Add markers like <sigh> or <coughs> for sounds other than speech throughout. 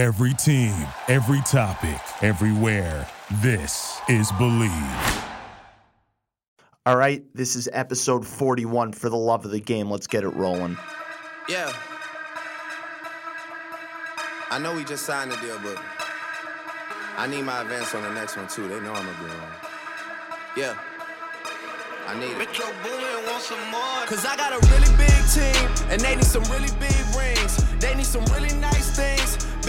Every team, every topic, everywhere. This is Believe. All right, this is episode 41 for the love of the game. Let's get it rolling. Yeah. I know we just signed the deal, but I need my advance on the next one too. They know I'm gonna be around. Yeah. I need it. Metro Boomin want some more. Cause I got a really big team, and they need some really big rings. They need some really nice things.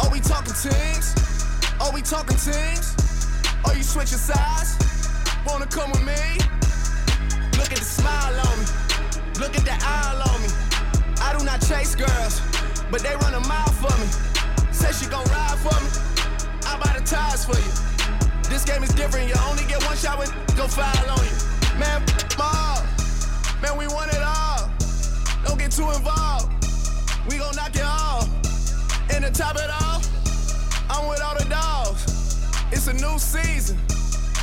Are we talking teams? Are we talking teams? Are you switching sides? Wanna come with me? Look at the smile on me. Look at the eye on me. I do not chase girls, but they run a mile for me. Say she gon' ride for me. I buy the tires for you. This game is different. You only get one shot when go foul on you. Man, all. Man, we want it all. Don't get too involved. We gon' knock it all. And to top it off, I'm with all the dogs. It's a new season,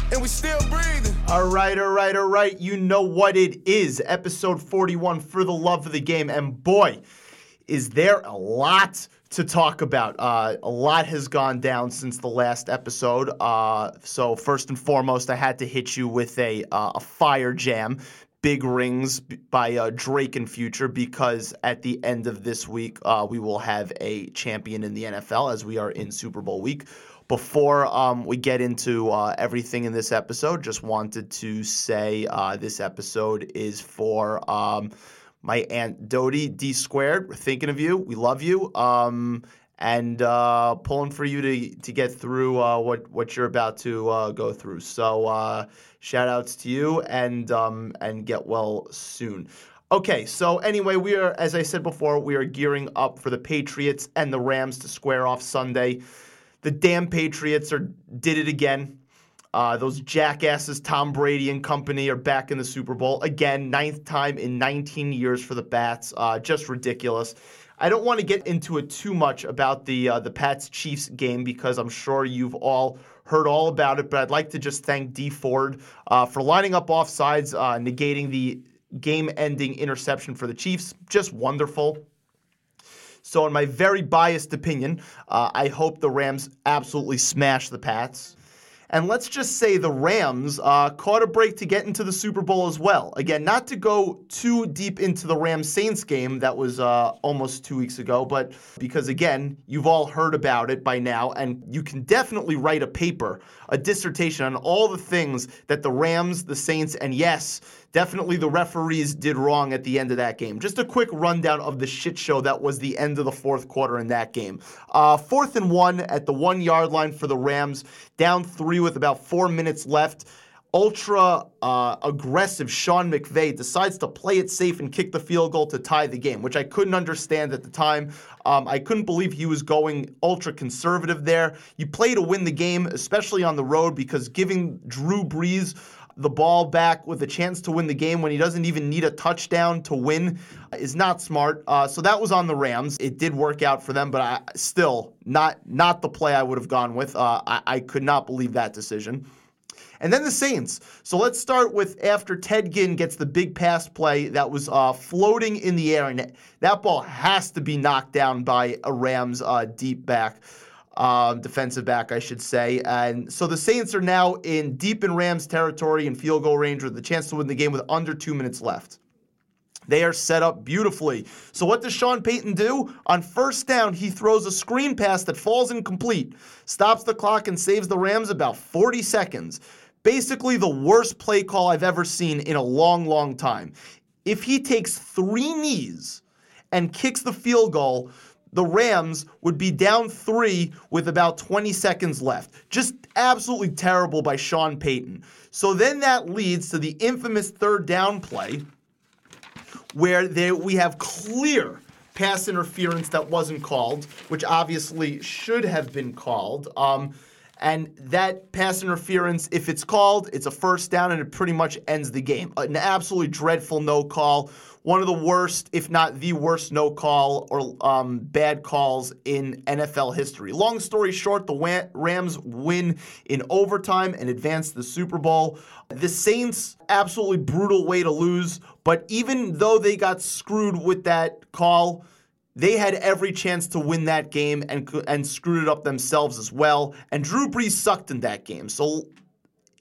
and we still breathing. All right, all right, all right. You know what it is. Episode 41 for the love of the game. And boy, is there a lot to talk about. Uh, a lot has gone down since the last episode. Uh, so, first and foremost, I had to hit you with a, uh, a fire jam. Big Rings by uh, Drake and Future because at the end of this week, uh, we will have a champion in the NFL as we are in Super Bowl week. Before um, we get into uh, everything in this episode, just wanted to say uh, this episode is for um, my aunt Dodie D squared. We're thinking of you. We love you. Um, and uh, pulling for you to to get through uh, what what you're about to uh, go through. So uh, shout outs to you and um, and get well soon. Okay, so anyway, we are as I said before, we are gearing up for the Patriots and the Rams to square off Sunday. The damn Patriots are did it again. Uh, those jackasses, Tom Brady and company, are back in the Super Bowl again, ninth time in 19 years for the Pats. Uh, just ridiculous. I don't want to get into it too much about the uh, the Pats Chiefs game because I'm sure you've all heard all about it. But I'd like to just thank Dee Ford uh, for lining up offsides, uh, negating the game-ending interception for the Chiefs. Just wonderful. So, in my very biased opinion, uh, I hope the Rams absolutely smash the Pats. And let's just say the Rams uh, caught a break to get into the Super Bowl as well. Again, not to go too deep into the Rams Saints game that was uh, almost two weeks ago, but because again, you've all heard about it by now, and you can definitely write a paper, a dissertation on all the things that the Rams, the Saints, and yes, definitely the referees did wrong at the end of that game. Just a quick rundown of the shit show that was the end of the fourth quarter in that game. Uh, fourth and one at the one yard line for the Rams, down three with about four minutes left. Ultra uh, aggressive Sean McVay decides to play it safe and kick the field goal to tie the game, which I couldn't understand at the time. Um, I couldn't believe he was going ultra conservative there. You play to win the game, especially on the road, because giving Drew Brees the ball back with a chance to win the game when he doesn't even need a touchdown to win is not smart. Uh, so that was on the Rams. It did work out for them, but I, still not not the play I would have gone with. Uh, I, I could not believe that decision. And then the Saints. So let's start with after Ted Ginn gets the big pass play that was uh, floating in the air, and that ball has to be knocked down by a Rams uh, deep back um, defensive back, I should say. And so the Saints are now in deep in Rams territory and field goal range with a chance to win the game with under two minutes left. They are set up beautifully. So what does Sean Payton do? On first down, he throws a screen pass that falls incomplete, stops the clock, and saves the Rams about 40 seconds. Basically, the worst play call I've ever seen in a long, long time. If he takes three knees and kicks the field goal, the Rams would be down three with about 20 seconds left. Just absolutely terrible by Sean Payton. So then that leads to the infamous third down play where there, we have clear pass interference that wasn't called, which obviously should have been called. Um, and that pass interference, if it's called, it's a first down and it pretty much ends the game. An absolutely dreadful no call. One of the worst, if not the worst, no call or um, bad calls in NFL history. Long story short, the Rams win in overtime and advance the Super Bowl. The Saints, absolutely brutal way to lose, but even though they got screwed with that call, they had every chance to win that game and and screwed it up themselves as well. And Drew Brees sucked in that game. So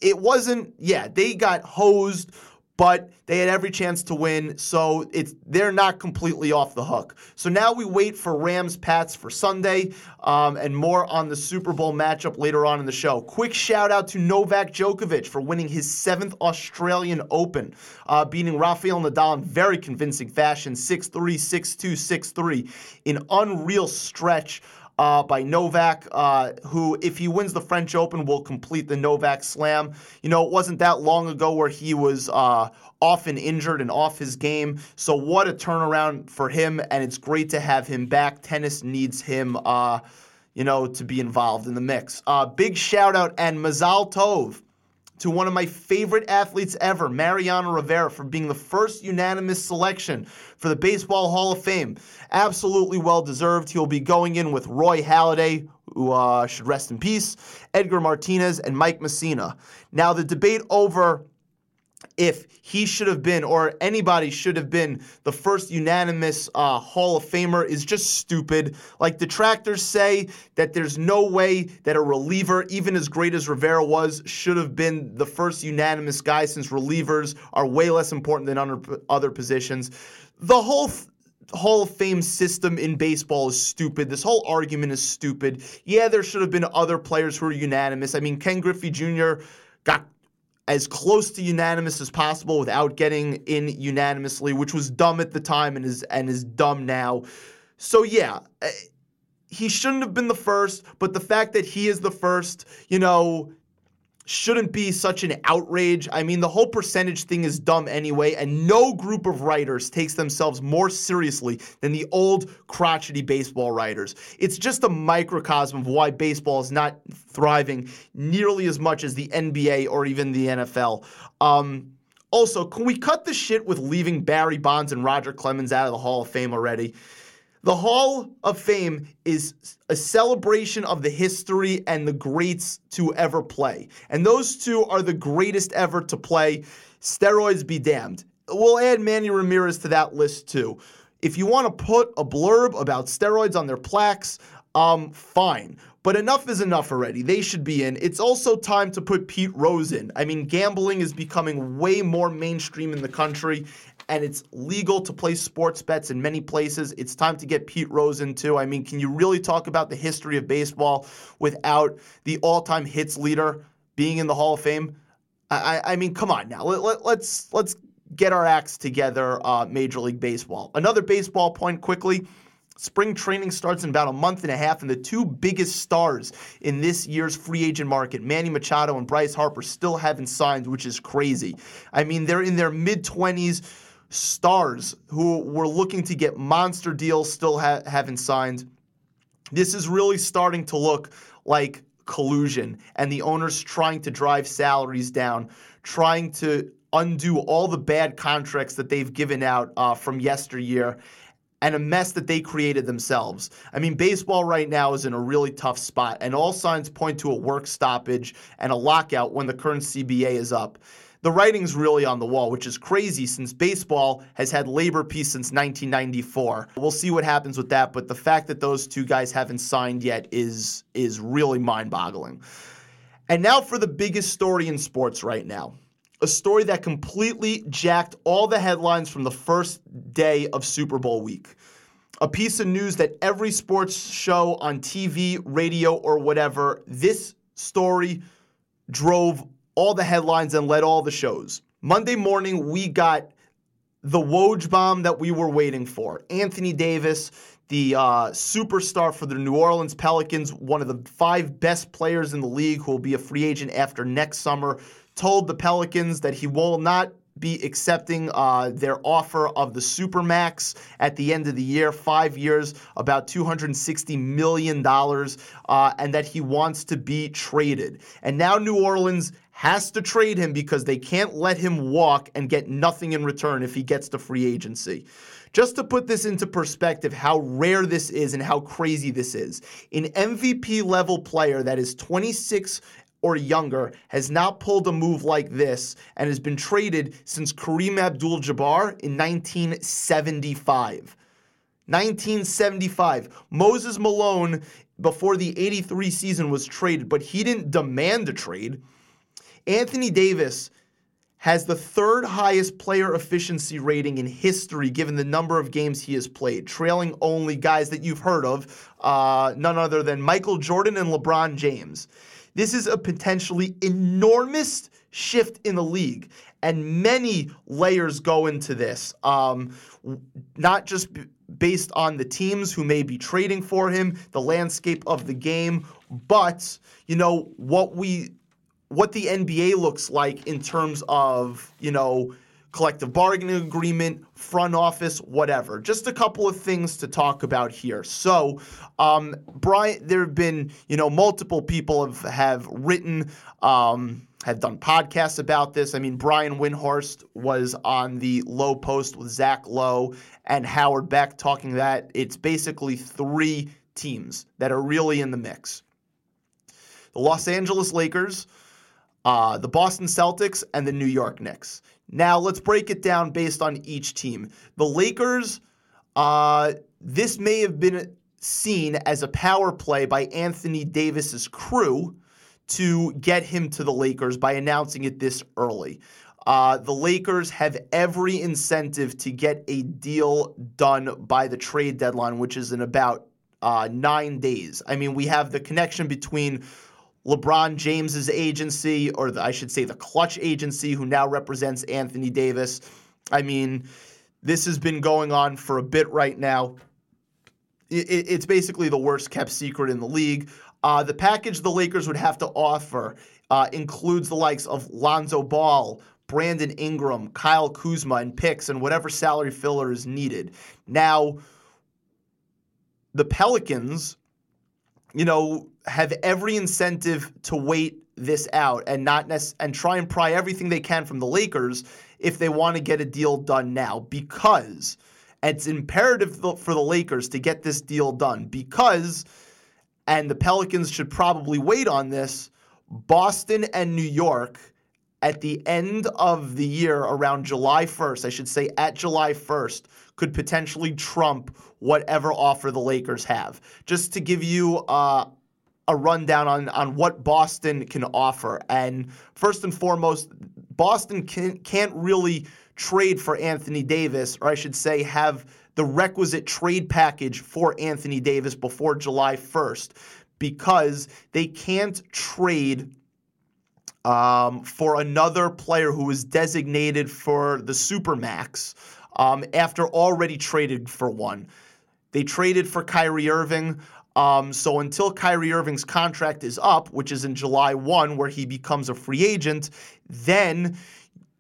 it wasn't, yeah, they got hosed but they had every chance to win, so it's they're not completely off the hook. So now we wait for Rams Pats for Sunday, um, and more on the Super Bowl matchup later on in the show. Quick shout out to Novak Djokovic for winning his seventh Australian Open, uh, beating Rafael Nadal in very convincing fashion, 6-3, 6-2, 6-3, in unreal stretch uh, by Novak, uh, who, if he wins the French Open, will complete the Novak Slam. You know, it wasn't that long ago where he was uh, often injured and off his game. So, what a turnaround for him, and it's great to have him back. Tennis needs him. Uh, you know, to be involved in the mix. Uh, big shout out and Mazal Tov to one of my favorite athletes ever, Mariano Rivera, for being the first unanimous selection for the Baseball Hall of Fame. Absolutely well deserved. He'll be going in with Roy Halladay, who uh, should rest in peace, Edgar Martinez, and Mike Mussina. Now, the debate over if he should have been or anybody should have been the first unanimous uh, Hall of Famer is just stupid. Like detractors say that there's no way that a reliever, even as great as Rivera was, should have been the first unanimous guy since relievers are way less important than other, other positions. The whole th- Hall of Fame system in baseball is stupid. This whole argument is stupid. Yeah, there should have been other players who were unanimous. I mean, Ken Griffey Jr. got as close to unanimous as possible without getting in unanimously, which was dumb at the time and is and is dumb now. So yeah, eh, he shouldn't have been the first, but the fact that he is the first, you know, shouldn't be such an outrage. I mean, the whole percentage thing is dumb anyway, and no group of writers takes themselves more seriously than the old crotchety baseball writers. It's just a microcosm of why baseball is not thriving nearly as much as the NBA or even the NFL. Um, also, can we cut the shit with leaving Barry Bonds and Roger Clemens out of the Hall of Fame already? The Hall of Fame is a celebration of the history and the greats to ever play. And those two are the greatest ever to play. Steroids be damned. We'll add Manny Ramirez to that list too. If you want to put a blurb about steroids on their plaques, um, fine. But enough is enough already. They should be in. It's also time to put Pete Rose in. I mean, gambling is becoming way more mainstream in the country, and it's legal to play sports bets in many places. It's time to get Pete Rose into. I mean, can you really talk about the history of baseball without the all-time hits leader being in the Hall of Fame? I, I mean, come on now. Let, let, let's let's get our acts together, uh, Major League Baseball. Another baseball point quickly. Spring training starts in about a month and a half, and the two biggest stars in this year's free agent market, Manny Machado and Bryce Harper, still haven't signed, which is crazy. I mean, they're in their mid 20s. Stars who were looking to get monster deals still ha- haven't signed. This is really starting to look like collusion and the owners trying to drive salaries down, trying to undo all the bad contracts that they've given out uh, from yesteryear and a mess that they created themselves. I mean, baseball right now is in a really tough spot, and all signs point to a work stoppage and a lockout when the current CBA is up. The writing's really on the wall, which is crazy since baseball has had labor peace since 1994. We'll see what happens with that, but the fact that those two guys haven't signed yet is is really mind-boggling. And now for the biggest story in sports right now a story that completely jacked all the headlines from the first day of Super Bowl week. A piece of news that every sports show on TV, radio, or whatever, this story drove all the headlines and led all the shows. Monday morning, we got the Woj bomb that we were waiting for. Anthony Davis, the uh, superstar for the New Orleans Pelicans, one of the five best players in the league who will be a free agent after next summer, told the Pelicans that he will not be accepting uh, their offer of the Supermax at the end of the year, five years, about $260 million, uh, and that he wants to be traded. And now New Orleans has to trade him because they can't let him walk and get nothing in return if he gets to free agency. Just to put this into perspective, how rare this is and how crazy this is. An MVP level player that is 26 or younger has not pulled a move like this and has been traded since Kareem Abdul Jabbar in 1975. 1975. Moses Malone, before the 83 season, was traded, but he didn't demand a trade. Anthony Davis has the third highest player efficiency rating in history given the number of games he has played, trailing only guys that you've heard of, uh, none other than Michael Jordan and LeBron James. This is a potentially enormous shift in the league, and many layers go into this. Um, not just b- based on the teams who may be trading for him, the landscape of the game, but you know what we what the NBA looks like in terms of, you know, collective bargaining agreement, front office, whatever. Just a couple of things to talk about here. So, um, Brian, there have been, you know, multiple people have have written, um, have done podcasts about this. I mean, Brian Windhorst was on the Lowe Post with Zach Lowe and Howard Beck talking that it's basically three teams that are really in the mix. The Los Angeles Lakers, uh, the Boston Celtics, and the New York Knicks. Now, let's break it down based on each team. The Lakers, uh, this may have been seen as a power play by Anthony Davis's crew to get him to the Lakers by announcing it this early. Uh, the Lakers have every incentive to get a deal done by the trade deadline, which is in about uh, nine days. I mean, we have the connection between LeBron James's agency, or the, I should say the Clutch agency, who now represents Anthony Davis. I mean, this has been going on for a bit right now. It, it's basically the worst kept secret in the league. Uh, the package the Lakers would have to offer uh, includes the likes of Lonzo Ball, Brandon Ingram, Kyle Kuzma, and picks, and whatever salary filler is needed. Now, the Pelicans you know, have every incentive to wait this out and not and try and pry everything they can from the Lakers if they want to get a deal done now. Because it's imperative for the Lakers to get this deal done. Because and the Pelicans should probably wait on this Boston and New York at the end of the year around July 1st, I should say at July 1st, could potentially trump whatever offer the Lakers have. Just to give you uh, a rundown on, on what Boston can offer. And first and foremost, Boston can, can't really trade for Anthony Davis, or I should say, have the requisite trade package for Anthony Davis before July 1st because they can't trade um, for another player who was designated for the Supermax um, after already traded for one. They traded for Kyrie Irving. Um, so until Kyrie Irving's contract is up, which is in July 1, where he becomes a free agent, then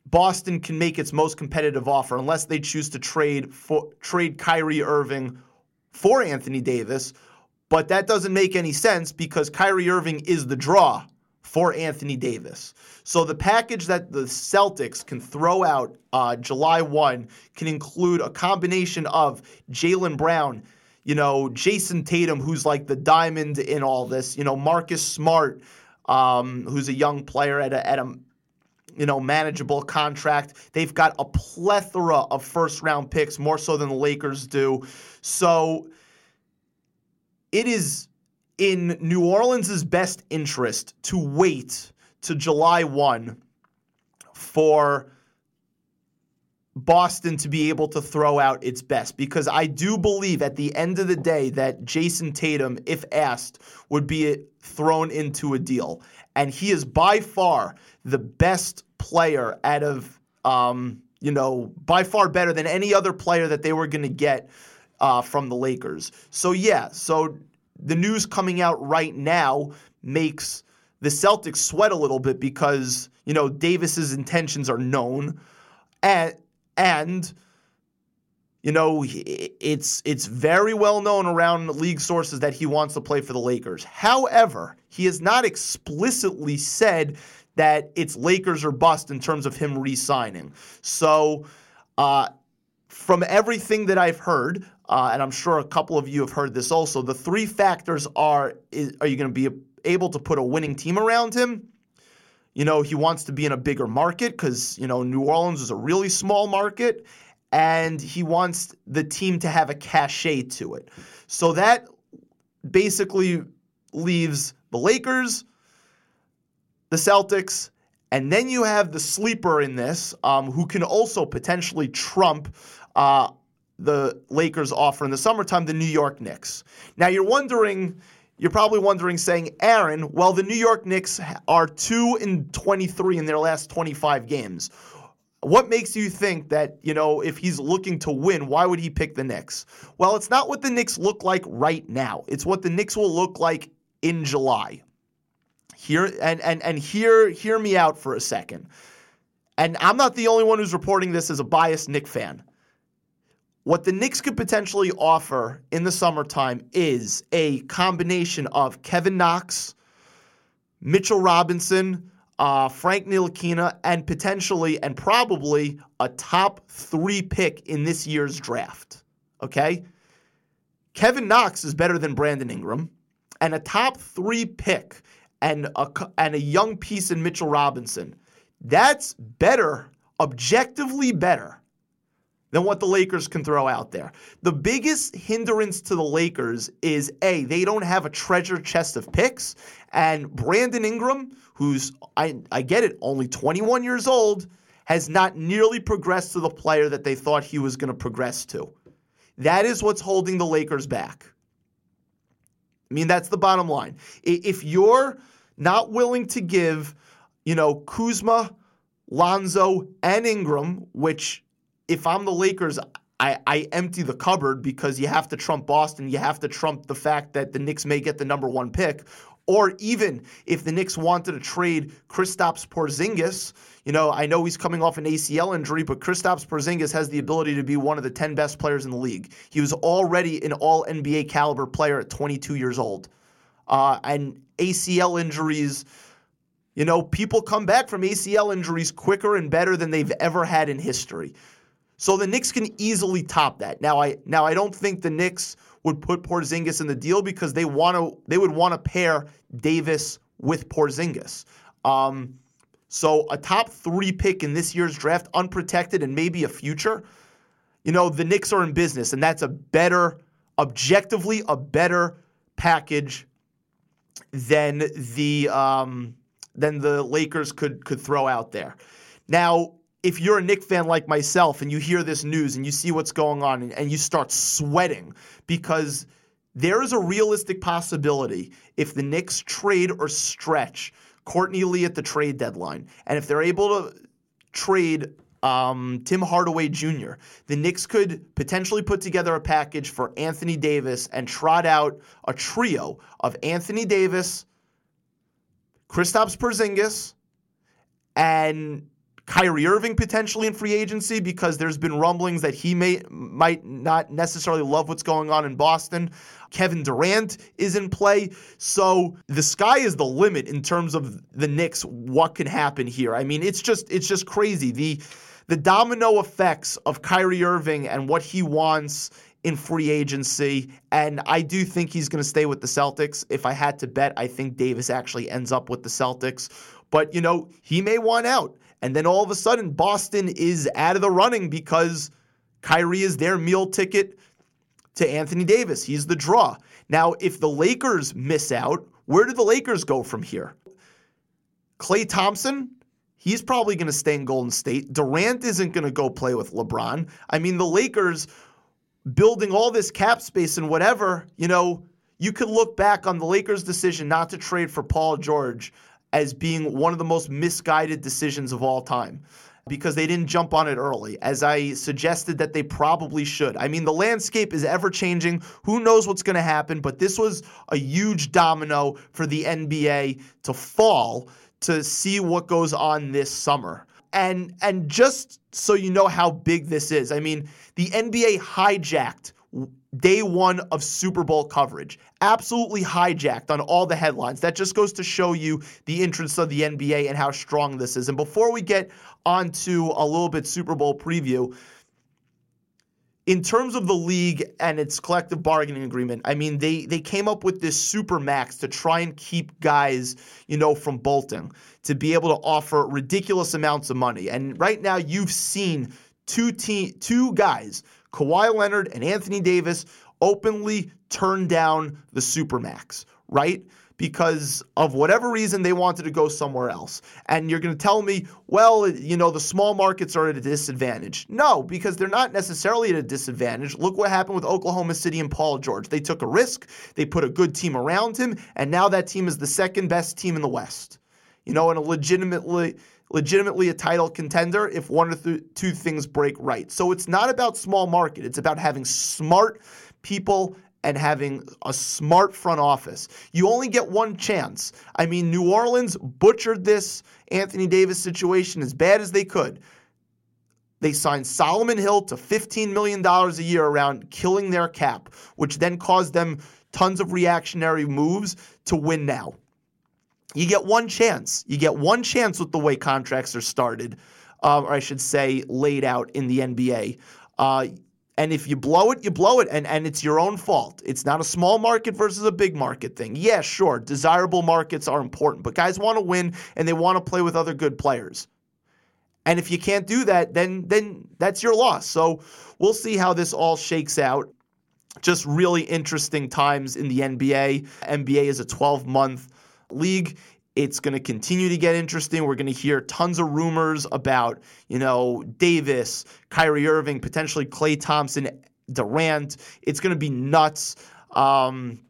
Boston can make its most competitive offer unless they choose to trade for trade Kyrie Irving for Anthony Davis. But that doesn't make any sense because Kyrie Irving is the draw for Anthony Davis. So the package that the Celtics can throw out uh, July 1 can include a combination of Jaylen Brown, you know, Jayson Tatum, who's like the diamond in all this, you know, Marcus Smart, um, who's a young player at a, at a you know, manageable contract. They've got a plethora of first round picks, more so than the Lakers do. So it is in New Orleans' best interest to wait to July 1 for Boston to be able to throw out its best because I do believe at the end of the day that Jayson Tatum, if asked, would be thrown into a deal. And he is by far the best player out of, um, you know, by far better than any other player that they were going to get uh, from the Lakers. So, yeah, so the news coming out right now makes the Celtics sweat a little bit because, you know, Davis's intentions are known. and and you know it's it's very well known around league sources that he wants to play for the Lakers. However, he has not explicitly said that it's Lakers or bust in terms of him re-signing. So, uh, from everything that I've heard, uh, and I'm sure a couple of you have heard this also, the three factors are: is, are you going to be able to put a winning team around him? You know, he wants to be in a bigger market because, you know, New Orleans is a really small market and he wants the team to have a cachet to it. So that basically leaves the Lakers, the Celtics, and then you have the sleeper in this um, who can also potentially trump uh, the Lakers offer in the summertime, the New York Knicks. Now you're wondering you're probably wondering, saying, Aaron, well, the New York Knicks are 2 and 23 in their last 25 games. What makes you think that, you know, if he's looking to win, why would he pick the Knicks? Well, it's not what the Knicks look like right now. It's what the Knicks will look like in July. Here and and and hear hear me out for a second. And I'm not the only one who's reporting this as a biased Knick fan. What the Knicks could potentially offer in the summertime is a combination of Kevin Knox, Mitchell Robinson, uh, Frank Ntilikina, and potentially and probably a top three pick in this year's draft. Okay? Kevin Knox is better than Brandon Ingram, and a top three pick and a, and a young piece in Mitchell Robinson. That's better, objectively better than what the Lakers can throw out there. The biggest hindrance to the Lakers is A, they don't have a treasure chest of picks. And Brandon Ingram, who's, I, I get it, only 21 years old, has not nearly progressed to the player that they thought he was going to progress to. That is what's holding the Lakers back. I mean, that's the bottom line. If you're not willing to give, you know, Kuzma, Lonzo, and Ingram, which if I'm the Lakers, I, I empty the cupboard because you have to trump Boston. You have to trump the fact that the Knicks may get the number one pick. Or even if the Knicks wanted to trade Kristaps Porzingis, you know, I know he's coming off an ACL injury, but Kristaps Porzingis has the ability to be one of the 10 best players in the league. He was already an all NBA caliber player at 22 years old. Uh, and ACL injuries, you know, people come back from ACL injuries quicker and better than they've ever had in history. So the Knicks can easily top that. Now I now I don't think the Knicks would put Porzingis in the deal because they want to they would want to pair Davis with Porzingis. Um, so a top three pick in this year's draft, unprotected and maybe a future. You know the Knicks are in business, and that's a better, objectively a better package than the um, than the Lakers could could throw out there. Now if you're a Knick fan like myself and you hear this news and you see what's going on and, and you start sweating because there is a realistic possibility if the Knicks trade or stretch Courtney Lee at the trade deadline, and if they're able to trade um, Tim Hardaway Jr., the Knicks could potentially put together a package for Anthony Davis and trot out a trio of Anthony Davis, Kristaps Porzingis, and Kyrie Irving potentially in free agency because there's been rumblings that he may might not necessarily love what's going on in Boston. Kevin Durant is in play. So the sky is the limit in terms of the Knicks what can happen here. I mean, it's just it's just crazy. The the domino effects of Kyrie Irving and what he wants in free agency. And I do think he's going to stay with the Celtics. If I had to bet, I think Davis actually ends up with the Celtics. But, you know, he may want out. And then all of a sudden, Boston is out of the running because Kyrie is their meal ticket to Anthony Davis. He's the draw. Now, if the Lakers miss out, where do the Lakers go from here? Klay Thompson, he's probably going to stay in Golden State. Durant isn't going to go play with LeBron. I mean, the Lakers building all this cap space and whatever, you know, you could look back on the Lakers' decision not to trade for Paul George as being one of the most misguided decisions of all time because they didn't jump on it early, as I suggested that they probably should. I mean, the landscape is ever changing. Who knows what's going to happen? But this was a huge domino for the NBA to fall to see what goes on this summer. and and just so you know how big this is, I mean, the NBA hijacked day one of Super Bowl coverage. Absolutely hijacked on all the headlines. That just goes to show you the interest of the NBA and how strong this is. And before we get on to a little bit Super Bowl preview, in terms of the league and its collective bargaining agreement, I mean they they came up with this super max to try and keep guys, you know, from bolting, to be able to offer ridiculous amounts of money. And right now you've seen two team two guys, Kawhi Leonard and Anthony Davis, openly turned down the Supermax, right? because of whatever reason they wanted to go somewhere else. And you're going to tell me, well, you know, the small markets are at a disadvantage. No, because they're not necessarily at a disadvantage. Look what happened with Oklahoma City and Paul George. They took a risk, they put a good team around him, and now that team is the second best team in the West. You know, and a legitimately legitimately a title contender if one or th- two things break right. So it's not about small market. It's about having smart people and having a smart front office. You only get one chance. I mean, New Orleans butchered this Anthony Davis situation as bad as they could. They signed Solomon Hill to $15 million a year around killing their cap, which then caused them tons of reactionary moves to win now. You get one chance. You get one chance with the way contracts are started, uh, or I should say, laid out in the NBA. Uh, and if you blow it, you blow it, and, and it's your own fault. It's not a small market versus a big market thing. Yeah, sure, desirable markets are important, but guys want to win and they want to play with other good players. And if you can't do that, then then that's your loss. So we'll see how this all shakes out. Just really interesting times in the NBA. NBA is a 12 month league. It's going to continue to get interesting. We're going to hear tons of rumors about, you know, Davis, Kyrie Irving, potentially Klay Thompson, Durant. It's going to be nuts. Um,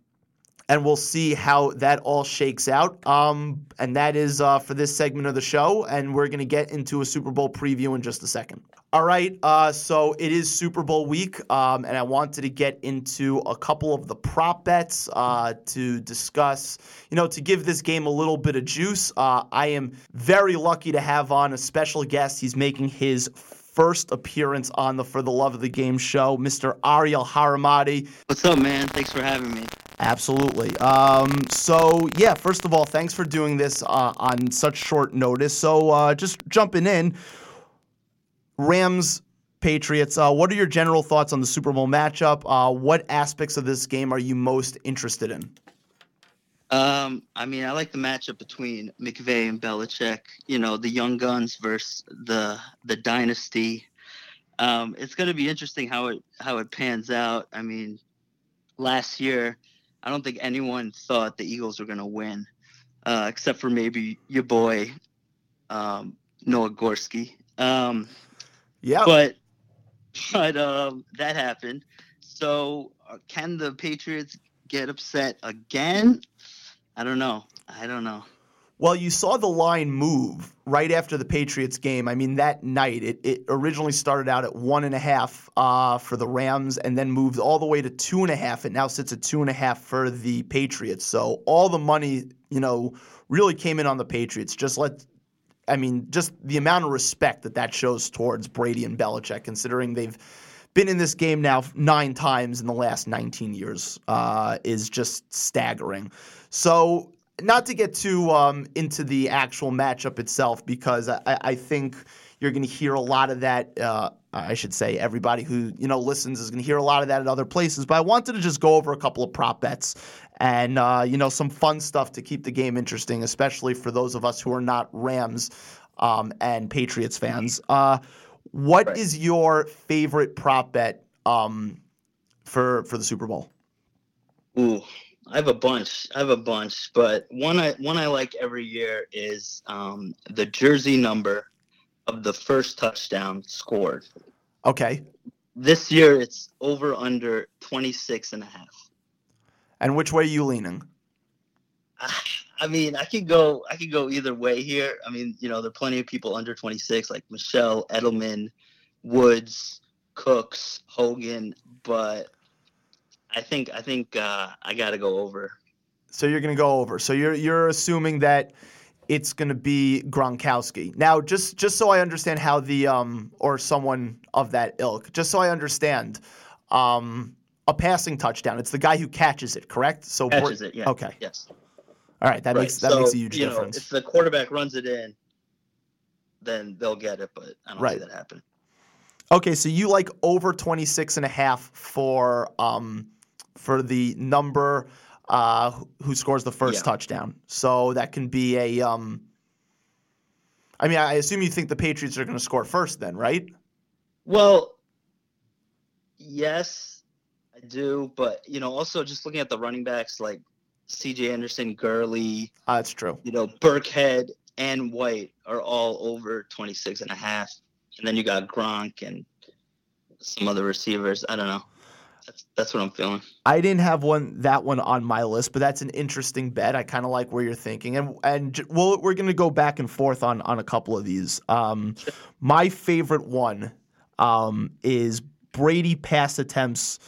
and we'll see how that all shakes out. Um, and that is uh, for this segment of the show. And we're going to get into a Super Bowl preview in just a second. All right, uh, so it is Super Bowl week, um, and I wanted to get into a couple of the prop bets uh, to discuss, you know, to give this game a little bit of juice. Uh, I am very lucky to have on a special guest. He's making his first appearance on the For the Love of the Game show, Mr. Ariel Haramadi. What's up, man? Thanks for having me. Absolutely. Um, so, yeah, first of all, thanks for doing this uh, on such short notice. So, uh, just jumping in. Rams Patriots. Uh, what are your general thoughts on the Super Bowl matchup? Uh, what aspects of this game are you most interested in? Um, I mean, I like the matchup between McVay and Belichick. You know, the young guns versus the the dynasty. Um, it's going to be interesting how it how it pans out. I mean, last year, I don't think anyone thought the Eagles were going to win, uh, except for maybe your boy um, Noah Gorski. Um, yeah. But <laughs> but um, that happened. So uh, can the Patriots get upset again? I don't know. I don't know. Well, you saw the line move right after the Patriots game. I mean, that night, it, it originally started out at one and a half uh, for the Rams and then moved all the way to two and a half. It now sits at two and a half for the Patriots. So all the money, you know, really came in on the Patriots. Just let I mean, just the amount of respect that that shows towards Brady and Belichick, considering they've been in this game now nine times in the last 19 years, uh, is just staggering. So, not to get too um, into the actual matchup itself, because I, I think you're going to hear a lot of that. Uh, I should say everybody who you know listens is going to hear a lot of that at other places. But I wanted to just go over a couple of prop bets and uh, you know some fun stuff to keep the game interesting, especially for those of us who are not Rams um, and Patriots fans. Uh, what right. is your favorite prop bet um, for for the Super Bowl? Ooh, I have a bunch. I have a bunch, but one I one I like every year is um, the jersey number of the first touchdown scored. Okay. This year it's over under 26 and a half. And which way are you leaning? I mean, I could go. I could go either way here. I mean, you know, there are plenty of people under 26, like Michel Edelman, Woods, Cooks, Hogan, but I think I think uh, I got to go over. So you're going to go over. So you're you're assuming that it's going to be Gronkowski. Now, just just so I understand how the um or someone of that ilk, just so I understand, um, a passing touchdown. It's the guy who catches it, correct? So Catches it, yeah. Okay. Yes. All right. That Right, makes that so, makes a huge you difference. Know, if the quarterback runs it in, then they'll get it, but I don't Right. see that happen. Okay, so you like over 26 and a half for um for the number uh who- who scores the first Yeah. touchdown. So that can be a um I mean, I assume you think the Patriots are going to score first then, right? Well, yes, I do, but you know, also just looking at the running backs like C.J. Anderson, Gurley, Uh, that's true. you know, Burkhead and White are all over 26 and a half. And then you got Gronk and some other receivers. I don't know. That's that's what I'm feeling. I didn't have one that one on my list, but that's an interesting bet. I kind of like where you're thinking, and and well, we're going to go back and forth on on a couple of these. Um, my favorite one um, is Brady pass attempts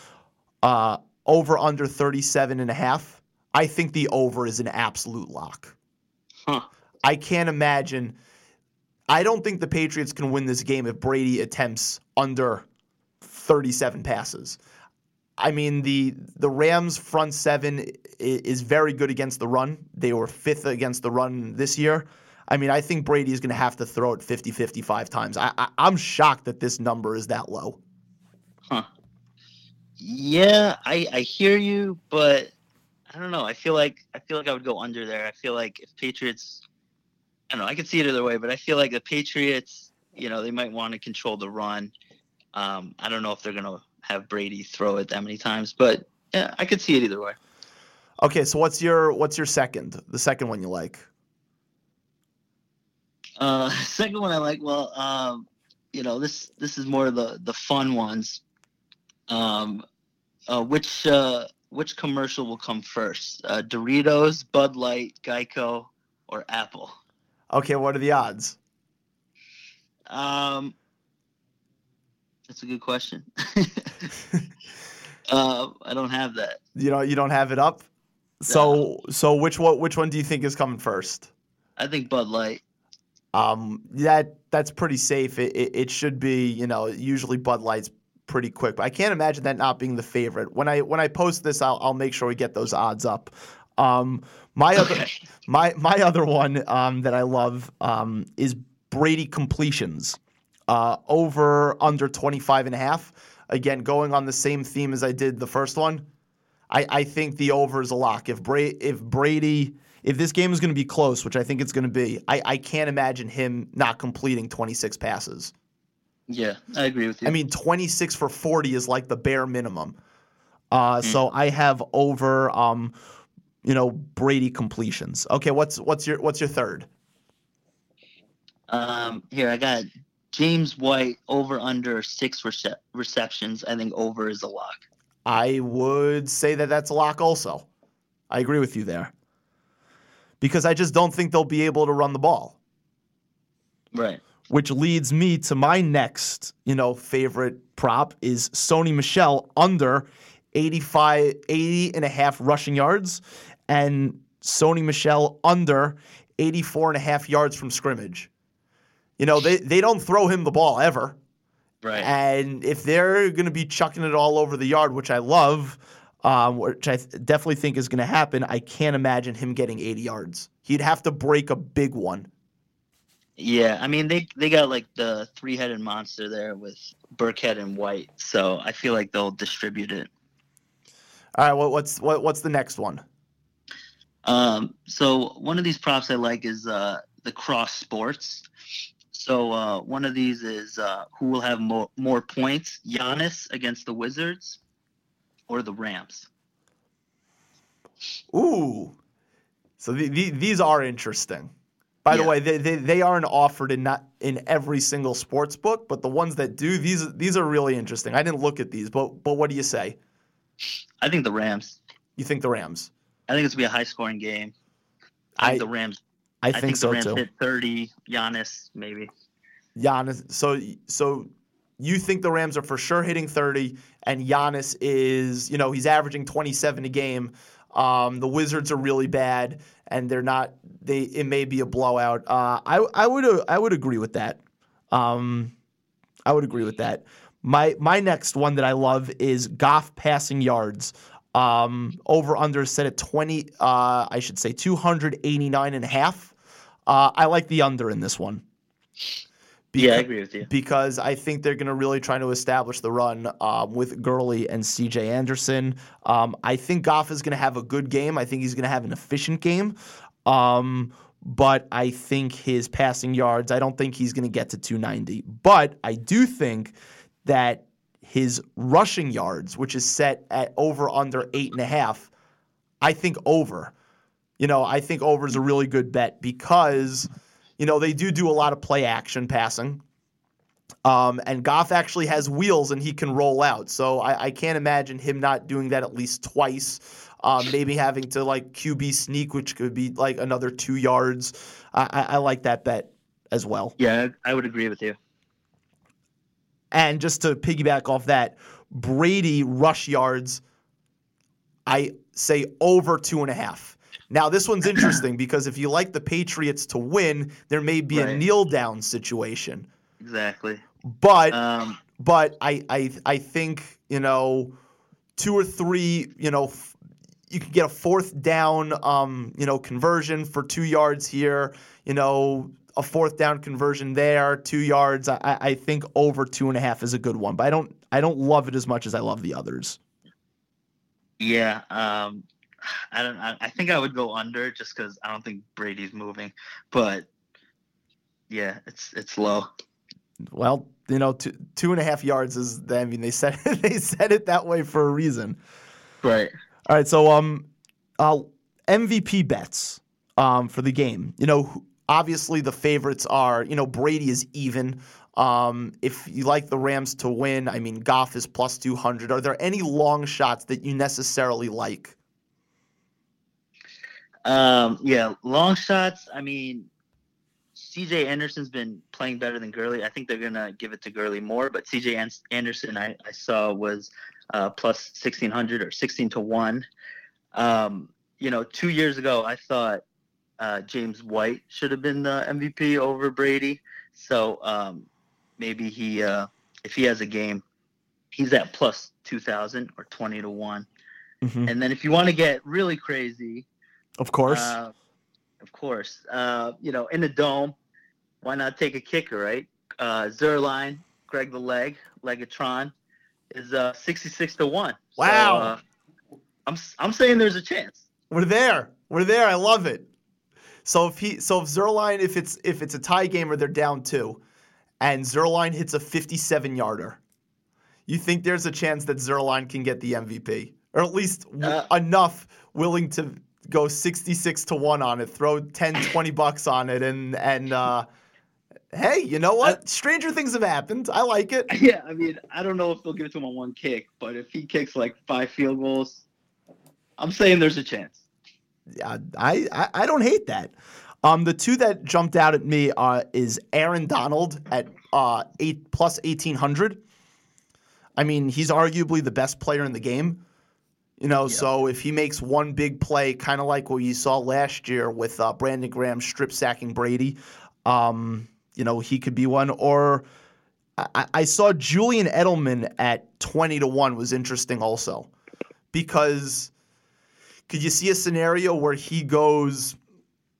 uh, over under 37 and a half. I think the over is an absolute lock. Huh. I can't imagine. I don't think the Patriots can win this game if Brady attempts under 37 passes. I mean the the Rams front seven is very good against the run. They were fifth against the run this year. I mean, I think Brady is going to have to throw it 50, 55 times. I, I, I'm shocked that this number is that low. Huh. Yeah, I I hear you, but I don't know. I feel like I feel like I would go under there. I feel like if Patriots I don't know, I could see it either way, but I feel like the Patriots, you know, they might want to control the run. Um, I don't know if they're gonna have Brady throw it that many times, but yeah, I could see it either way. Okay, so what's your what's your second? The second one you like? Uh, <laughs> second one I like. Well, um, you know, this this is more the the fun ones. Um, uh, which uh, which commercial will come first? Uh, Doritos, Bud Light, Geico, or Apple? Okay, what are the odds? Um, that's a good question. <laughs> <laughs> uh, I don't have that. You know, you don't have it up. So so which one which one do you think is coming first? I think Bud Light. Um, that that's pretty safe. It, it, it should be, you know, usually Bud Light's pretty quick, but I can't imagine that not being the favorite. When I when I post this, I'll I'll make sure we get those odds up. Um, my other my my other one um, that I love um, is Brady completions uh, over under 25 and a half. Again, going on the same theme as I did the first one. I, I think the over is a lock. If Bra- if Brady if this game is going to be close, which I think it's going to be, I, I can't imagine him not completing 26 passes. Yeah, I agree with you. I mean, 26 for 40 is like the bare minimum. Uh, So I have over, um, you know, Brady completions. Okay, what's what's your what's your third? Um, here I got James White over under six rece- receptions. I think over is a lock. I would say that that's a lock also. I agree with you there. Because I just don't think they'll be able to run the ball. Right. Which leads me to my next, you know, favorite prop is Sony Michel under 85 80 and a half rushing yards and Sony Michel under 84 and a half yards from scrimmage. You know, they, they don't throw him the ball ever. Right. And if they're going to be chucking it all over the yard, which I love, um, which I th- definitely think is going to happen, I can't imagine him getting 80 yards. He'd have to break a big one. Yeah, I mean they they got like the three headed monster there with Burkhead and White, so I feel like they'll distribute it. All right, what, what's what, what's the next one? Um, so one of these props I like is uh, the cross sports. So uh, one of these is uh, who will have more more points: Giannis against the Wizards or the Rams. Ooh, so the, the, these are interesting. By the way, they, they they aren't offered in not in every single sports book, but the ones that do, these these are really interesting. I didn't look at these, but but what do you say? I think the Rams. You think the Rams? I think it's gonna be a high scoring game. I think I- the Rams. I I think, think, so the Rams too. hit thirty. Giannis maybe. Giannis. So so you think the Rams are for sure hitting 30, and Giannis is, you know, he's averaging 27 a game. Um, the Wizards are really bad, and they're not. They it may be a blowout. Uh, I I would uh, I would agree with that. Um, I would agree with that. My my next one that I love is Goff passing yards. Um, over under set at 20, uh, I should say 289 and a half. Uh, I like the under in this one. Yeah, I agree with you. Because I think they're going to really try to establish the run um, with Gurley and CJ Anderson. Um, I think Goff is going to have a good game. I think he's going to have an efficient game. Um, but I think his passing yards, I don't think he's going to get to 290. But I do think that his rushing yards, which is set at over under eight and a half, I think over. You know, I think over is a really good bet because, you know, they do do a lot of play action passing. Um, and Goff actually has wheels and he can roll out. So I, I can't imagine him not doing that at least twice. Um, maybe having to like QB sneak, which could be like another two yards. I, I, I like that bet as well. Yeah, I would agree with you. And just to piggyback off that, Brady rush yards, I say over two and a half. Now, this one's <coughs> interesting because if you like the Patriots to win, there may be a kneel down situation. Exactly. But Um, but I, I I think you know two or three you know f- you could get a fourth down um you know conversion for two yards here you know a fourth down conversion there two yards I, I I think over two and a half is a good one but I don't I don't love it as much as I love the others yeah. Um, I don't. I, I think I would go under just because I don't think Brady's moving. But yeah, it's it's low. well you know two two and a half yards is the I mean they said <laughs> they said it that way for a reason Right. All right, so um, uh, MVP bets um for the game. You know, obviously the favorites are you know Brady is even. Um, if you like the Rams to win, I mean Goff is plus two hundred. Are there any long shots that you necessarily like? Um, yeah, long shots. I mean, CJ Anderson's been playing better than Gurley. I think they're gonna give it to Gurley more, but CJ An- Anderson I, I saw was uh, plus sixteen hundred or sixteen to one. Um, you know, two years ago I thought uh, James White should have been the MVP over Brady. So um, maybe he, uh, if he has a game, he's at plus two thousand or twenty to one. Mhm. And then if you want to get really crazy, Of course. uh, of course. Uh, you know, in the dome, why not take a kicker, right? Uh, Zuerlein, Greg the Leg, Legatron is uh, 66 to 1. So, Wow. uh, I'm, I'm saying there's a chance. We're there. We're there. I love it. So if he, so if Zuerlein, if it's if it's a tie game or they're down two, and Zuerlein hits a 57 yarder, you think there's a chance that Zuerlein can get the MVP, or at least w- Uh, enough willing to go 66 to one on it, throw 10, 20 bucks on it, and and uh, hey, you know what? Stranger things have happened. I like it. <laughs> Yeah, I mean, I don't know if they'll give it to him on one kick, but if he kicks like five field goals, I'm saying there's a chance. Yeah, I, I I don't hate that. Um, the two that jumped out at me uh, is Aaron Donald at uh, eight plus eighteen hundred. I mean, he's arguably the best player in the game. You know, so if he makes one big play, kind of like what you saw last year with uh, Brandon Graham strip sacking Brady, um, you know, he could be one. Or I, I saw Julian Edelman at twenty to one was interesting also, because could you see a scenario where he goes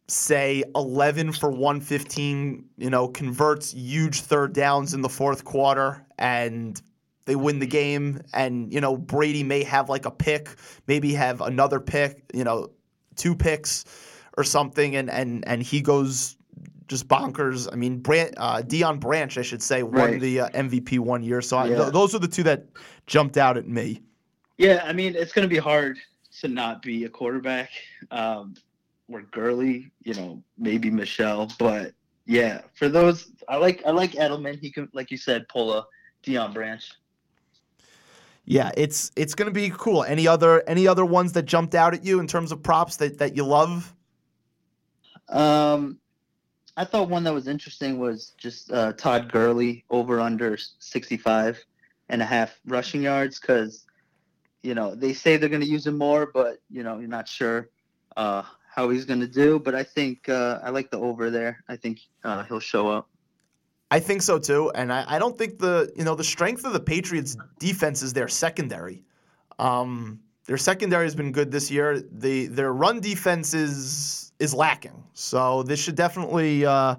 say 11 for 115 you know converts huge third downs in the fourth quarter and they win the game and you know Brady may have like a pick maybe have another pick you know two picks or something and and and he goes just bonkers I mean Brand, uh, Deion Branch I should say won Right. the uh, MVP one year so I, Yeah. th- those are the two that jumped out at me Yeah, I mean, it's going to be hard to not be a quarterback. Um, or Gurley, you know, maybe Michel, but yeah, for those, I like I like Edelman. He can, like you said, pull a Deion Branch. Yeah, it's it's gonna be cool. Any other any other ones that jumped out at you in terms of props that, that you love? Um, I thought one that was interesting was just uh, Todd Gurley over under 65 and a half rushing yards because you know, they say they're going to use him more, but you know, you're not sure uh, how he's going to do. But I think uh, I like the over there. I think uh, he'll show up. I think so too, and I, I don't think the you know the strength of the Patriots defense is their secondary. Um, their secondary has been good this year. The their run defense is is lacking. So this should definitely. Uh,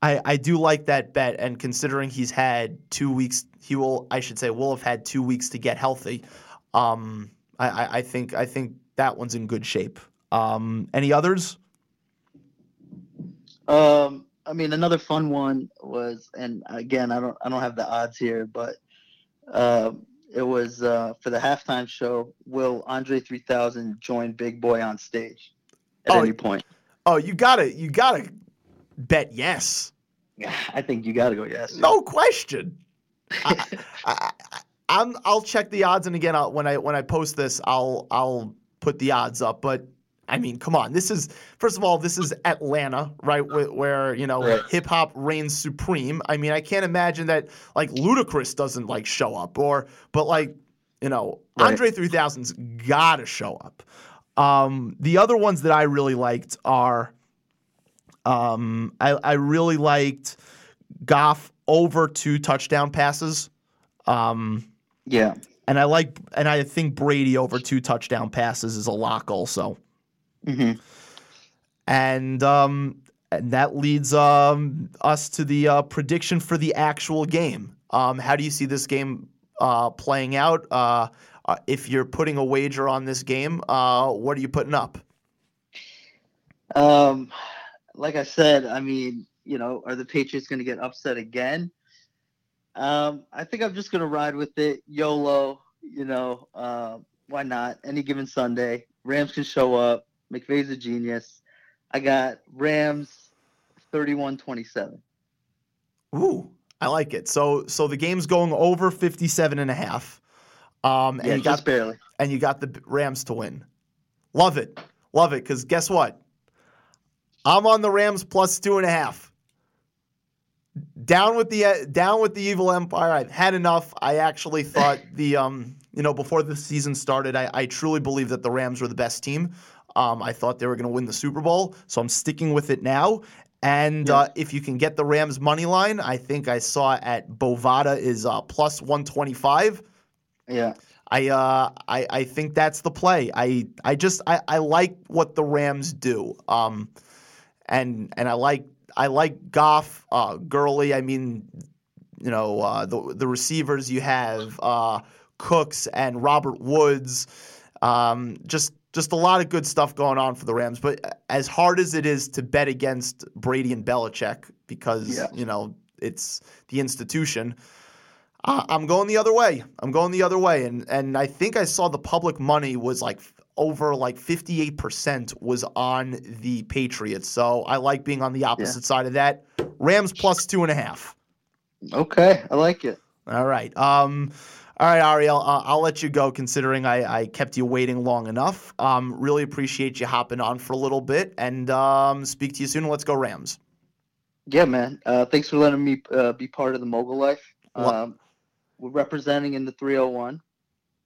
I I do like that bet, and considering he's had two weeks, he will. I should say will have had two weeks to get healthy. Um, I, I, I think I think that one's in good shape. Um, any others? Um, I mean, another fun one was, and again, I don't, I don't have the odds here, but uh, it was uh, for the halftime show. Will Andre 3000 join Big Boi on stage at Oh, any point? Oh, you gotta you gotta bet yes. Yeah, <laughs> I think you got to go yes. No question. I, I, I, I'm. I'll check the odds, and again, I'll, when I when I post this, I'll I'll put the odds up. But I mean, come on. This is first of all, this is Atlanta, right? Where, where you know Right. hip hop reigns supreme. I mean, I can't imagine that like Ludacris doesn't like show up, or but like you know Right. Andre 3000's gotta show up. Um, the other ones that I really liked are. Um, I, I really liked Goff over two touchdown passes. Um, Yeah. and I like, and I think Brady over two touchdown passes is a lock also. Hmm And um, and that leads um, us to the uh, prediction for the actual game. Um, how do you see this game uh, playing out? Uh, uh, if you're putting a wager on this game, uh, what are you putting up? Um, like I said, I mean, you know, are the Patriots going to get upset again? Um, I think I'm just going to ride with it. YOLO, you know, uh, why not? Any given Sunday, Rams can show up. McVay's a genius. I got Rams 31-27. Ooh, I like it. So so the game's going over 57 and a half. Um, and Yeah, you got barely. and you got the Rams to win. Love it. Love it. Because guess what? I'm on the Rams plus two and a half. Down with the uh, down with the evil empire. I've had enough. I actually thought <laughs> the um you know before the season started, I, I truly believe that the Rams were the best team. Um, I thought they were going to win the Super Bowl, so I'm sticking with it now. And uh, if you can get the Rams money line, I think I saw at Bovada is uh, plus 125. Yeah. I uh I, I think that's the play. I I just I, I like what the Rams do. Um and and I like I like Goff, uh Gurley. I mean, you know, uh the the receivers you have uh Cooks and Robert Woods. Um just just a lot of good stuff going on for the Rams. But as hard as it is to bet against Brady and Belichick because, Yeah. you know, it's the institution. Uh, I'm going the other way. I'm going the other way, and and I think I saw the public money was like over like 58 percent was on the Patriots. So I like being on the opposite side of that. Rams plus two and a half. Okay. I like it. All right. Um. All right, Ariel. Uh, I'll let you go, considering I, I kept you waiting long enough. Um. Really appreciate you hopping on for a little bit, and um. Speak to you soon. Let's go Rams. Yeah, man. Uh, thanks for letting me uh, be part of the mogul life. Um, we're representing in the 301,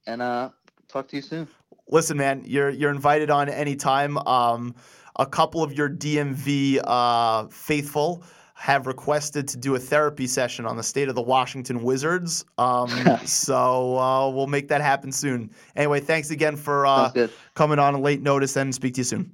and uh, talk to you soon. listen, man, you're you're invited on anytime. Um, a couple of your DMV uh, faithful have requested to do a therapy session on the state of the Washington Wizards. Um, <laughs> so uh, we'll make that happen soon. Anyway, thanks again for uh, coming on a late notice and speak to you soon.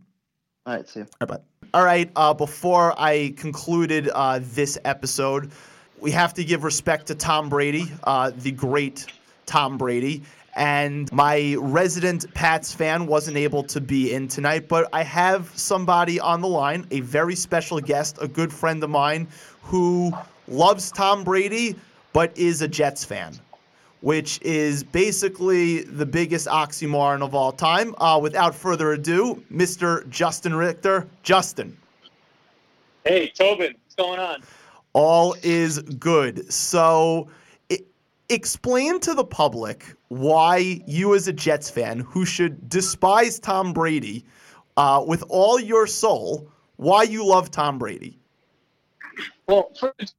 All right, see you. All right, bye. All right. Uh, before I concluded uh, this episode, we have to give respect to Tom Brady, uh, the great Tom Brady. And my resident Pats fan wasn't able to be in tonight, but I have somebody on the line, a very special guest, a good friend of mine who loves Tom Brady, but is a Jets fan which is basically the biggest oxymoron of all time. Uh, without further ado, Mr. Justin Richter. Justin, Hey, Tobin, what's going on? all is good. So, explain to the public why you, as a Jets fan who should despise Tom Brady uh, with all your soul, why you love Tom Brady. Well, first,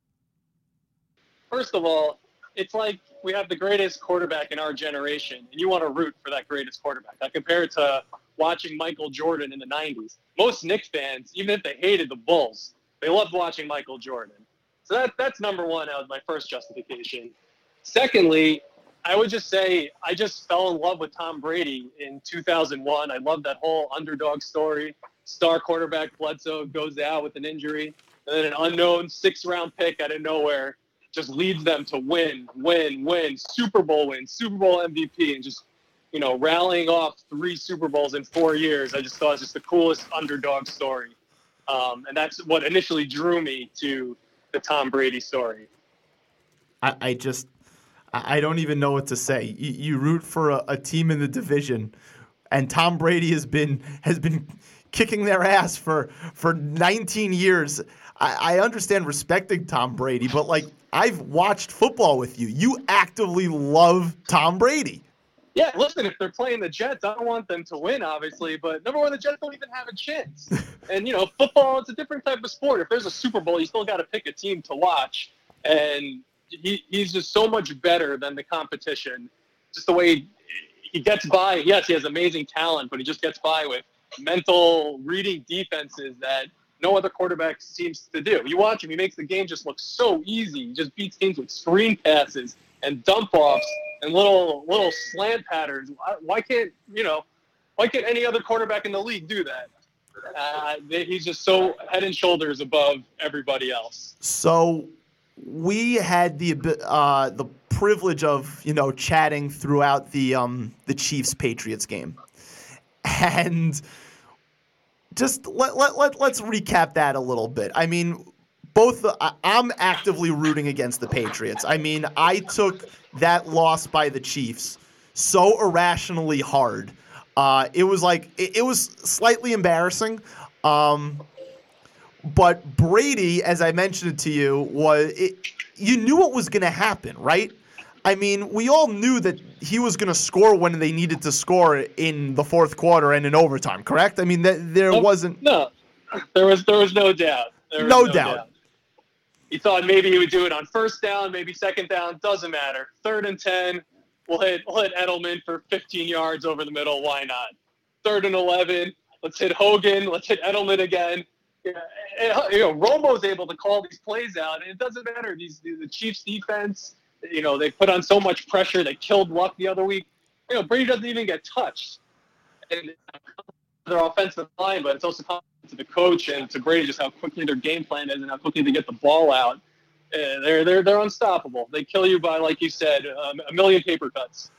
first of all, it's like we have the greatest quarterback in our generation, and you want to root for that greatest quarterback. I compare it to watching Michael Jordan in the 90s. Most Knicks fans, even if they hated the Bulls, they loved watching Michael Jordan. So that, that's number one. That was my first justification. Secondly, I would just say I just fell in love with Tom Brady in 2001. I love that whole underdog story. Star quarterback Bledsoe goes out with an injury, and then an unknown six round pick out of nowhere just leads them to win, win, win, Super Bowl win, Super Bowl MVP, and just you know rallying off three Super Bowls in four years. I just thought it was just the coolest underdog story, um, and that's what initially drew me to the Tom Brady story. I, I just I don't even know what to say. You, you root for a, a, team in the division, and Tom Brady has been has been kicking their ass for for 19 years. I, I understand respecting Tom Brady, but like I've watched football with you. You actively love Tom Brady. Yeah, listen, if they're playing the Jets, I don't want them to win, obviously, but number one, the Jets don't even have a chance. <laughs> and, you know, football, it's a different type of sport. If there's a Super Bowl, you still got to pick a team to watch. And he, he's just so much better than the competition. Just the way he gets by. Yes, he has amazing talent, but he just gets by with mental reading defenses that no other quarterback seems to do. You watch him; he makes the game just look so easy. He just beats teams with screen passes and dump offs and little little slant patterns. Why can't you know? Why can't any other quarterback in the league do that? Uh, he's just so head and shoulders above everybody else. So we had the uh, the privilege of you know chatting throughout the um, the Chiefs Patriots game, and just let, let, let let's recap that a little bit. I mean, both the, I'm actively rooting against the Patriots. I mean, I took that loss by the Chiefs so irrationally hard. Uh, it was like it, it was slightly embarrassing. Um, but Brady, as I mentioned to you, was it, you knew what was going to happen, right? I mean, we all knew that he was going to score when they needed to score in the fourth quarter and in overtime. Correct? I mean, th- there no, wasn't. No, there was there was no doubt. Was no, no doubt. doubt. He thought maybe he would do it on first down, maybe second down. Doesn't matter. Third and ten, we'll hit we'll hit Edelman for 15 yards over the middle. Why not? Third and 11, let's hit Hogan. Let's hit Edelman again. Yeah, you know, Romo's able to call these plays out, and it doesn't matter. These the Chiefs defense, you know, they put on so much pressure. They killed Luck the other week. You know, Brady doesn't even get touched, and their offensive line, but it's also to the coach and to Brady just how quickly their game plan is and how quickly they get the ball out. Uh, they're they're they're unstoppable. They kill you by, like you said, um, a million paper cuts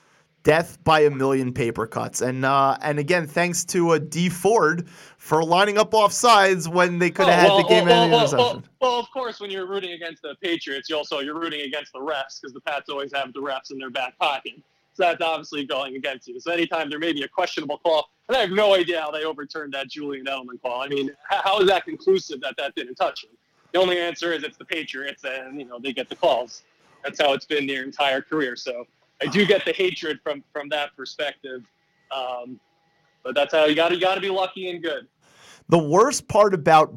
death by a million paper cuts. And uh, and again, thanks to uh, Dee Ford for lining up off sides when they could have oh, well, had the game well, well, well, well, of course, when you're rooting against the Patriots, you also you're rooting against the refs because the Pats always have the refs in their back pocket. So that's obviously going against you. So anytime there may be a questionable call, and I have no idea how they overturned that Julian Edelman call. I mean, how is that conclusive that that didn't touch him? The only answer is it's the Patriots, and you know they get the calls. That's how it's been their entire career. So I do get the hatred from from that perspective. Um, but that's how you got you got to be lucky and good. The worst part about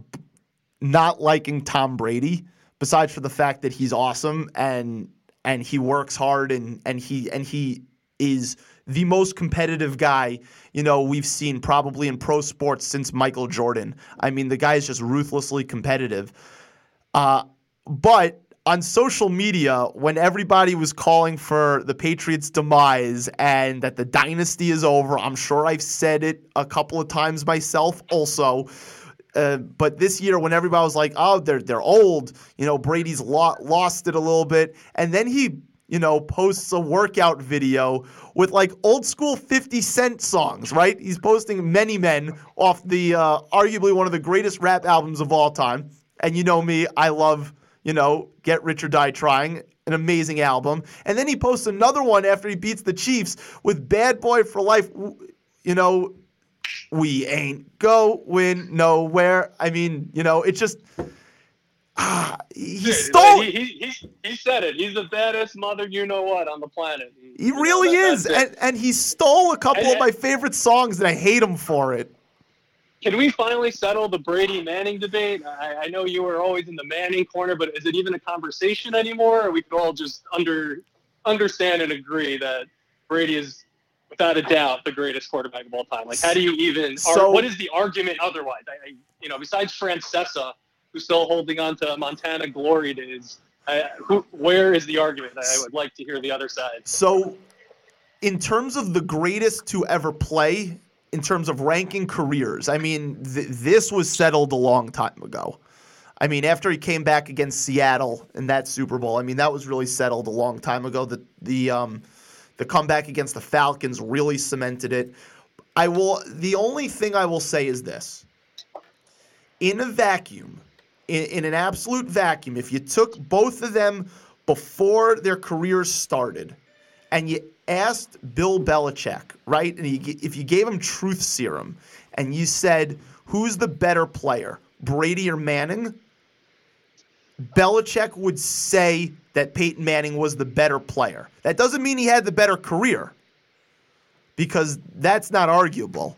not liking Tom Brady, besides for the fact that he's awesome and and he works hard and and he and he is the most competitive guy you know we've seen probably in pro sports since Michael Jordan. I mean, the guy is just ruthlessly competitive. Uh, but on social media when everybody was calling for the Patriots' demise and that the dynasty is over. I'm sure I've said it a couple of times myself also. Uh, but this year, when everybody was like, "Oh, they're they're old," you know, Brady's lo- lost it a little bit, and then he, you know, posts a workout video with like old school 50 Cent songs, right? He's posting Many Men off the uh, arguably one of the greatest rap albums of all time, and you know me, I love you know, Get Rich or Die Trying, an amazing album. And then he posts another one after he beats the Chiefs with Bad Boy for Life, you know, we ain't going nowhere. I mean, you know, it's just. Ah, <sighs> he stole. He, he, he, he, said it. He's the baddest mother you know what on the planet. He, really know, is, and and he stole a couple and, of my favorite songs, and I hate him for it. Can we finally settle the Brady Manning debate? I, I know you were always in the Manning corner, but is it even a conversation anymore? Or we could all just under understand and agree that Brady is without a doubt the greatest quarterback of all time. Like, how do you even? So- ar- what is the argument otherwise? I, I, you know, besides Francesa, who's still holding on to Montana glory days. I, who, where is the argument? I would like to hear the other side. So, in terms of the greatest to ever play, in terms of ranking careers, I mean, th- this was settled a long time ago. I mean, after he came back against Seattle in that Super Bowl, I mean, that was really settled a long time ago. The the um, the comeback against the Falcons really cemented it. I will. The only thing I will say is this: in a vacuum, in, in an absolute vacuum, if you took both of them before their careers started, and you asked Bill Belichick, right? And you, if you gave him truth serum, and you said, "Who's the better player, Brady or Manning?" Belichick would say that Peyton Manning was the better player. That doesn't mean he had the better career, because that's not arguable.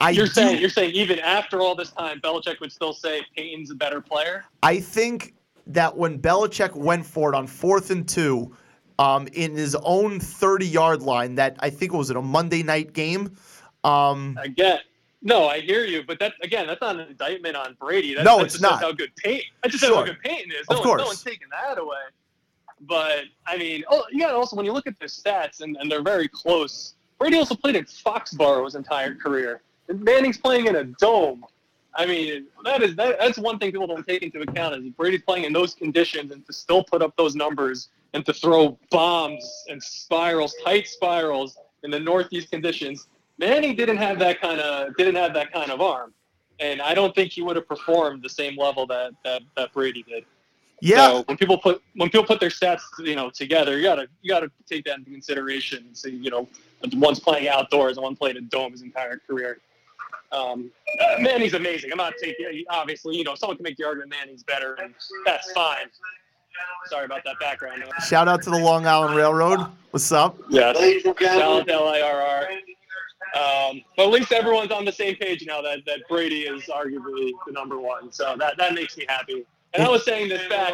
I You're do- saying you're saying even after all this time, Belichick would still say Peyton's a better player. I think that when Belichick went for it on fourth and two, um, in his own 30 yard line, that I think was in a Monday night game. Um, Again, no, I hear you, but that again, that's not an indictment on Brady. That's, No, that's it's just not. How good Peyton? I just said how good Peyton is. Of No, one- course. no one's taking that away. But I mean, oh, you got also when you look at the stats and, and they're very close. Brady also played in Foxborough his entire career. And Manning's playing in a dome. I mean, that is that, that's one thing people don't take into account is Brady's playing in those conditions and to still put up those numbers and to throw bombs and spirals, tight spirals in the northeast conditions. Manning didn't have that kind of didn't have that kind of arm, and I don't think he would have performed the same level that that, that Brady did. yeah, So when people put when people put their stats you know together, you gotta you gotta take that into consideration and see you know one's playing outdoors and one played a dome his entire career. Um, Manning's amazing. I'm not taking obviously you know someone can make the argument Manning's better and that's fine. Sorry about that background. noise. shout out to the Long Island Railroad. What's up? Yes. Shout LIRR. Um, but at least everyone's on the same page now that, that Brady is arguably the number one. So that, that makes me happy. And I was saying this back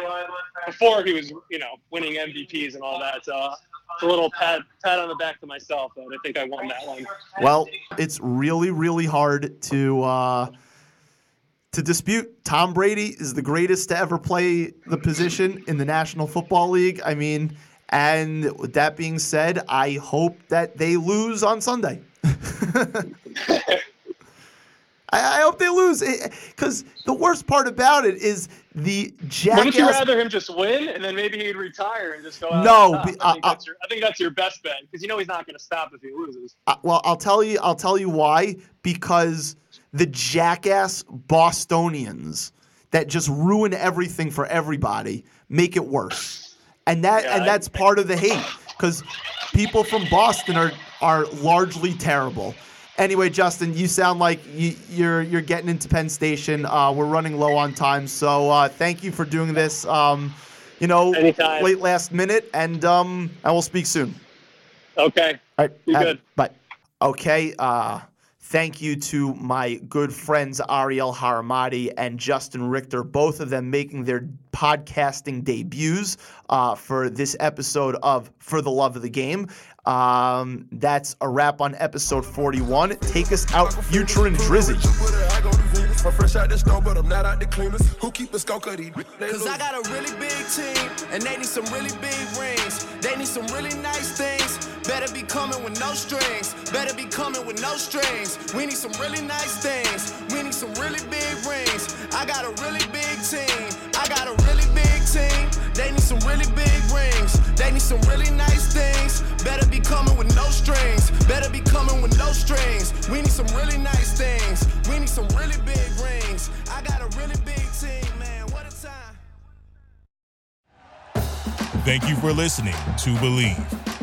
before he was, you know, winning MVPs and all that. So it's a little pat pat on the back to myself that I think I won that one. Well, it's really, really hard to uh, to dispute. Tom Brady is the greatest to ever play the position in the National Football League. I mean, and with that being said, I hope that they lose on Sunday. <laughs> I, I hope they lose because the worst part about it is the Wouldn't you rather him just win and then maybe he'd retire and just go out? No, on top? be- I, think uh, that's your, I think that's your best bet because you know he's not going to stop if he loses. Uh, well, I'll tell you. I'll tell you why. Because the jackass Bostonians that just ruin everything for everybody make it worse, and that Yeah, and I- that's part of the hate. Because people from Boston are are largely terrible. Anyway, Justin, you sound like you, you're you're getting into Penn Station. Uh, we're running low on time, so uh, thank you for doing this. Um, you know, Anytime. late last minute, and um, I will speak soon. Okay. All right. Have- good. Bye. Okay. Uh, thank you to my good friends Ariel Haramati and Justin Richter, both of them making their podcasting debuts uh, for this episode of For the Love of the Game. Um, that's a wrap on episode 41. Take us out, Future and Drizzy. I'm fresh out the store, but I'm not out the cleaners. Who keep the scope of? Cause I got a really big team, and they need some really big rings. They need some really nice things. Better be coming with no strings. Better be coming with no strings. We need some really nice things. We need some really big rings. I got a really big team. I got a really. They need some really big rings. They need some really nice things. Better be coming with no strings. Better be coming with no strings. We need some really nice things. We need some really big rings. I got a really big team, man. What a time. Thank you for listening to Bleav.